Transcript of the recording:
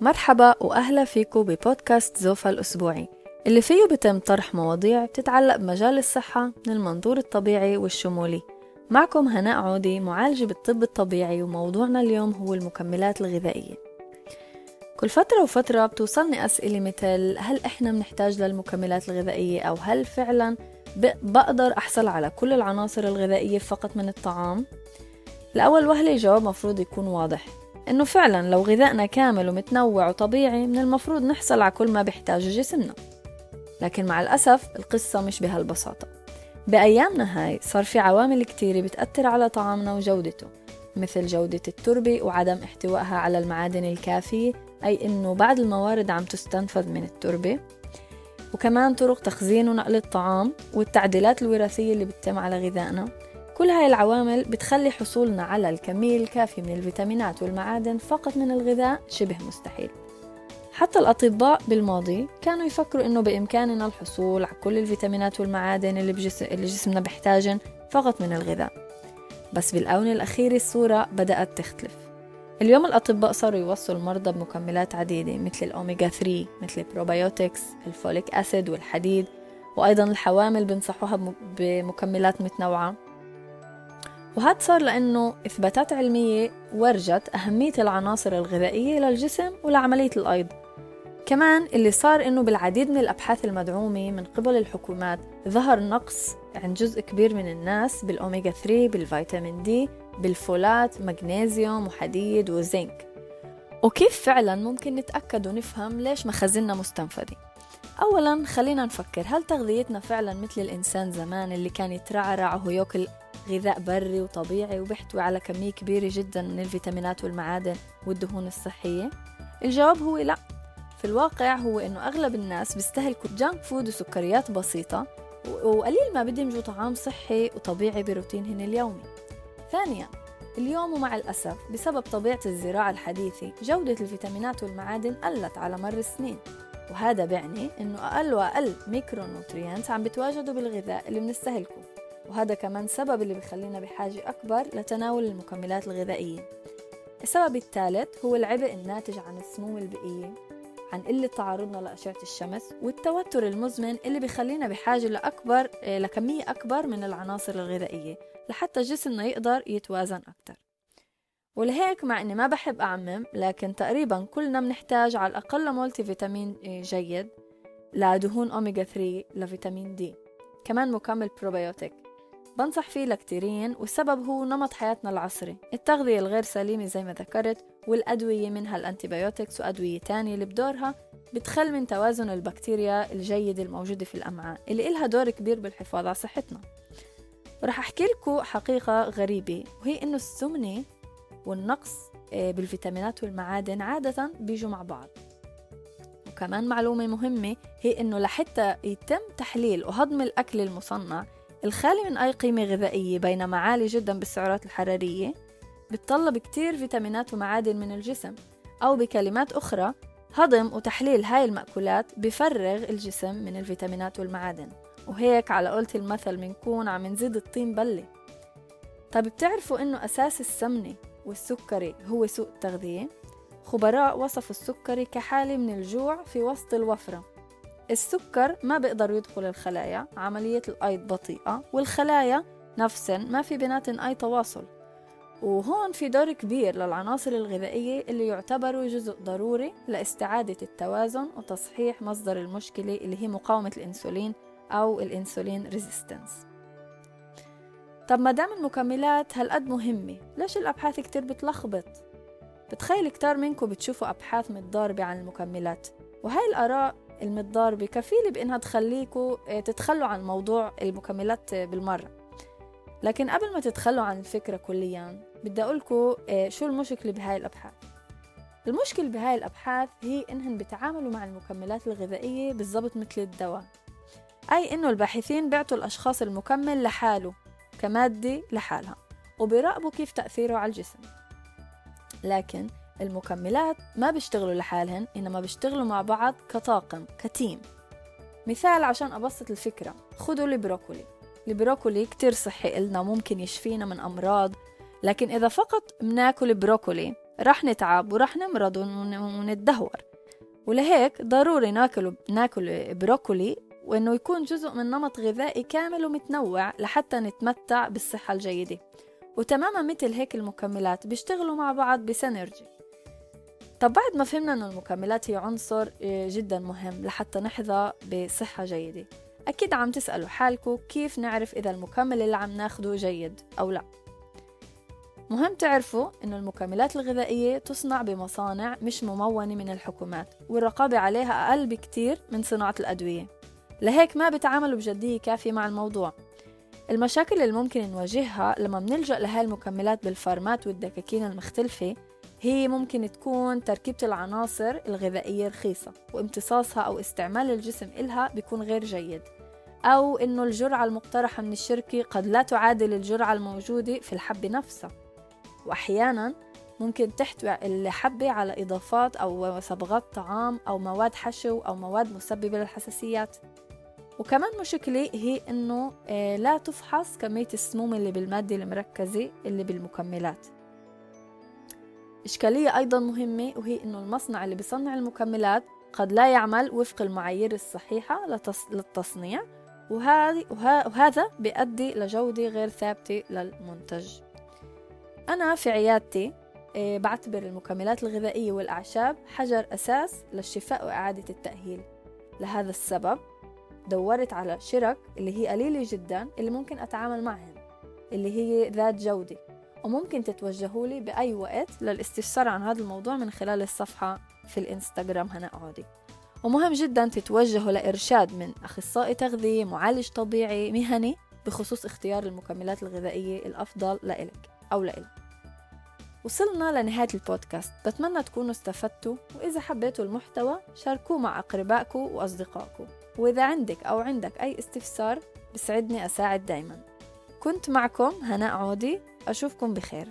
مرحبا وأهلا فيكم ببودكاست زوفا الأسبوعي. اللي فيه بتم طرح مواضيع بتتعلق بمجال الصحة من المنظور الطبيعي والشمولي. معكم هناء عودي معالجة بالطب الطبيعي وموضوعنا اليوم هو المكملات الغذائية. كل فترة وفترة بتوصلني أسئلة مثل هل إحنا بنحتاج للمكملات الغذائية؟ أو هل فعلا بقدر أحصل على كل العناصر الغذائية فقط من الطعام؟ لأول وهلة الجواب مفروض يكون واضح. إنه فعلا لو غذائنا كامل ومتنوع وطبيعي من المفروض نحصل على كل ما بيحتاجه جسمنا. لكن مع الأسف القصة مش بهالبساطة. بأيامنا هاي صار في عوامل كتيرة بتأثر على طعامنا وجودته مثل جودة التربة وعدم احتوائها على المعادن الكافية أي إنه بعض الموارد عم تستنفذ من التربة. وكمان طرق تخزين ونقل الطعام والتعديلات الوراثية اللي بتتم على غذائنا. كل هاي العوامل بتخلي حصولنا على الكمية الكافية من الفيتامينات والمعادن فقط من الغذاء شبه مستحيل. حتى الأطباء بالماضي كانوا يفكروا إنه بإمكاننا الحصول على كل الفيتامينات والمعادن اللي, بجسم اللي جسمنا بيحتاجن فقط من الغذاء. بس بالآونة الأخيرة الصورة بدأت تختلف. اليوم الأطباء صاروا يوصوا المرضى بمكملات عديدة مثل الأوميجا 3 مثل ال probiotics ال folic acid والحديد وأيضا الحوامل بنصحوها بمكملات متنوعة. وهذا صار لأنه إثباتات علمية ورجت أهمية العناصر الغذائية للجسم ولعملية الأيض. كمان اللي صار إنه بالعديد من الأبحاث المدعومة من قبل الحكومات ظهر نقص عند جزء كبير من الناس بالأوميجا 3 بالفيتامين دي بالفولات مغنيسيوم وحديد وزنك. وكيف فعلا ممكن نتأكد ونفهم ليش مخازننا مستنفذة أولا خلينا نفكر هل تغذيتنا فعلا مثل الإنسان زمان اللي كان يترعرع وهو ياكل غذاء بري وطبيعي وبيحتوي على كمية كبيرة جدا من الفيتامينات والمعادن والدهون الصحية؟ الجواب هو لا. في الواقع هو إنه أغلب الناس بيستهلكوا junk food وسكريات بسيطة وقليل ما بدمجوا طعام صحي وطبيعي بروتينهن اليومي. ثانيا اليوم ومع الأسف بسبب طبيعة الزراعة الحديثة جودة الفيتامينات والمعادن قلت على مر السنين. وهذا بيعني إنه أقل وأقل ميكرو عم بتواجدوا بالغذاء اللي بنستهلكه. وهذا كمان سبب اللي بخلينا بحاجة أكبر لتناول المكملات الغذائية. السبب الثالث هو العبء الناتج عن السموم البيئية عن قلة تعرضنا لأشعة الشمس والتوتر المزمن اللي بخلينا بحاجة لأكبر آه، لكمية أكبر من العناصر الغذائية لحتى جسمنا يقدر يتوازن أكتر. ولهيك مع إني ما بحب أعمم لكن تقريبا كلنا بنحتاج على الأقل مولتي فيتامين جيد لدهون اوميجا 3 لفيتامين D. كمان مكمل بروبيوتيك بنصح فيه لكثيرين والسبب هو نمط حياتنا العصري. التغذية الغير سليمة زي ما ذكرت والأدوية منها ال antibiotics وأدوية تانية اللي بدورها بتخل من توازن البكتيريا الجيدة الموجودة في الأمعاء اللي إلها دور كبير بالحفاظ على صحتنا. ورح أحكي لكم حقيقة غريبة وهي إنه السمنة والنقص آه، بالفيتامينات والمعادن عادة بيجوا مع بعض. وكمان معلومة مهمة هي إنه لحتى يتم تحليل وهضم الأكل المصنع الخالي من أي قيمة غذائية بينما عالي جدا بالسعرات الحرارية بتطلب كتير فيتامينات ومعادن من الجسم أو بكلمات أخرى. هضم وتحليل هاي المأكولات بفرغ الجسم من الفيتامينات والمعادن. وهيك على قولة المثل منكون عم نزيد الطين بلة. طيب بتعرفوا إنه أساس السمنة والسكري هو سوء التغذية؟ خبراء وصفوا السكري كحالة من الجوع في وسط الوفرة. السكر ما بيقدر يدخل الخلايا عملية الأيض بطيئة والخلايا نفسن ما في بيناتن أي تواصل وهون في دور كبير للعناصر الغذائية اللي يعتبروا جزء ضروري لاستعادة التوازن وتصحيح مصدر المشكلة اللي هي مقاومة الإنسولين أو الإنسولين ريزيستنس طب ما دام المكملات هالقد مهمة ليش الأبحاث كتير بتلخبط؟ بتخيل كتار منكم بتشوفوا أبحاث متضاربة عن المكملات وهاي الآراء المتضاربة كفيلة بإنها تخليكوا آه، تتخلوا عن موضوع المكملات بالمرة. لكن قبل ما تتخلوا عن الفكرة كليا بدي أقولكوا آه، شو المشكلة بهاي الأبحاث. المشكلة بهاي الأبحاث هي إنهن بتعاملوا مع المكملات الغذائية بالضبط مثل الدواء. أي إنه الباحثين بيعطوا الأشخاص المكمل لحاله كمادة لحالها وبيراقبوا كيف تأثيره على الجسم. لكن المكملات ما بيشتغلوا لحالهن إنما بيشتغلوا مع بعض كطاقم كتيم. مثال عشان أبسط الفكرة خدوا البروكولي. البروكولي كتير صحي إلنا ممكن يشفينا من أمراض. لكن إذا فقط بناكل بروكولي رح نتعب ورح نمرض ونتدهور. ولهيك ضروري ناكل ناكل بروكولي وإنه يكون جزء من نمط غذائي كامل ومتنوع لحتى نتمتع بالصحة الجيدة. وتماما مثل هيك المكملات بيشتغلوا مع بعض بسينرجي. طب بعد ما فهمنا أنه المكملات هي عنصر آه، جدا مهم لحتى نحظى بصحة جيدة. أكيد عم تسألوا حالكم كيف نعرف إذا المكمل اللي عم ناخده جيد أو لا. مهم تعرفوا أنه المكملات الغذائية تصنع بمصانع مش ممونة من الحكومات والرقابة عليها أقل بكتير من صناعة الأدوية. لهيك ما بتعاملوا بجدية كافية مع الموضوع. المشاكل اللي ممكن نواجهها لما بنلجأ لهاي المكملات بالفارمات والدكاكين المختلفة هي ممكن تكون تركيبة العناصر الغذائية رخيصة وامتصاصها أو استعمال الجسم إلها بيكون غير جيد. أو إنه الجرعة المقترحة من الشركة قد لا تعادل الجرعة الموجودة في الحبة نفسها. وأحيانا ممكن تحتوي الحبة على إضافات أو صبغات طعام أو مواد حشو أو مواد مسببة للحساسيات. وكمان مشكلة هي إنه آه، لا تفحص كمية السموم اللي بالمادة المركزة اللي بالمكملات. إشكالية أيضا مهمة وهي إنه المصنع اللي بيصنع المكملات قد لا يعمل وفق المعايير الصحيحة للتصنيع وهذا بيؤدي لجودة غير ثابتة للمنتج. أنا في عيادتي آه، بعتبر المكملات الغذائية والأعشاب حجر أساس للشفاء وإعادة التأهيل. لهذا السبب دورت على شرك اللي هي قليلة جدا اللي ممكن أتعامل معهن اللي هي ذات جودة. وممكن تتوجهوا لي بأي وقت للاستفسار عن هذا الموضوع من خلال الصفحة في الإنستغرام هنا عودي ومهم جدا تتوجهوا لإرشاد من أخصائي تغذية معالج طبيعي مهني بخصوص اختيار المكملات الغذائية الأفضل لإلك أو لإلك. وصلنا لنهاية البودكاست. بتمنى تكونوا استفدتوا وإذا حبيتوا المحتوى شاركوه مع أقربائكم وأصدقائكم. وإذا عندك أو عندك أي استفسار بسعدني أساعد دايما. كنت معكم هناء عودي أشوفكم بخير.